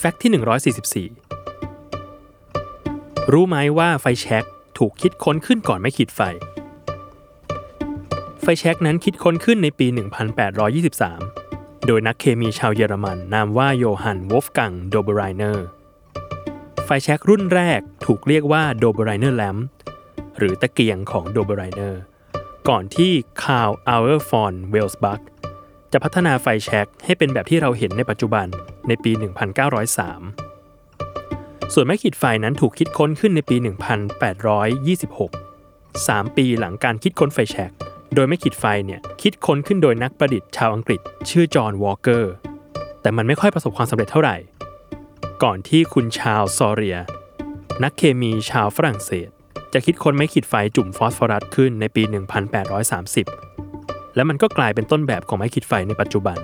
fact ที่ 144 รู้ไหมว่าไฟแช็กถูกคิดค้นขึ้นก่อนไม้ขีดไฟ ไฟแช็กนั้นคิดค้นขึ้นในปี 1823 โดยนักเคมีชาวเยอรมันนามว่าโยฮันวอฟกังโดเบไรเนอร์ ไฟแช็กรุ่นแรกถูกเรียกว่าโดเบไรเนอร์ lamp หรือตะเกียงของโดเบไรเนอร์ ก่อนที่คาร์ลอัลเลอร์ฟอนเวลส์บัคจะพัฒนาไฟแช็กให้เป็นแบบที่เราเห็นในปัจจุบัน ในปี 1903 ส่วนไม้ขีดไฟนั้นถูกคิดค้นขึ้นในปี 1826 3 ปีหลังการคิดค้นไฟแช็ก โดยไม้ขีดไฟเนี่ยคิดค้นขึ้นโดยนักประดิษฐ์ชาวอังกฤษ ชื่อจอห์นวอลเกอร์ แต่มันไม่ค่อยประสบความสำเร็จเท่าไหร่ ก่อนที่คุณชาลซอเรีย นักเคมีชาวฝรั่งเศส จะคิดค้นไม้ขีดไฟจุ่มฟอสฟอรัสขึ้นในปี 1830 และมันก็กลายเป็นต้นแบบของไม้ขีดไฟในปัจจุบัน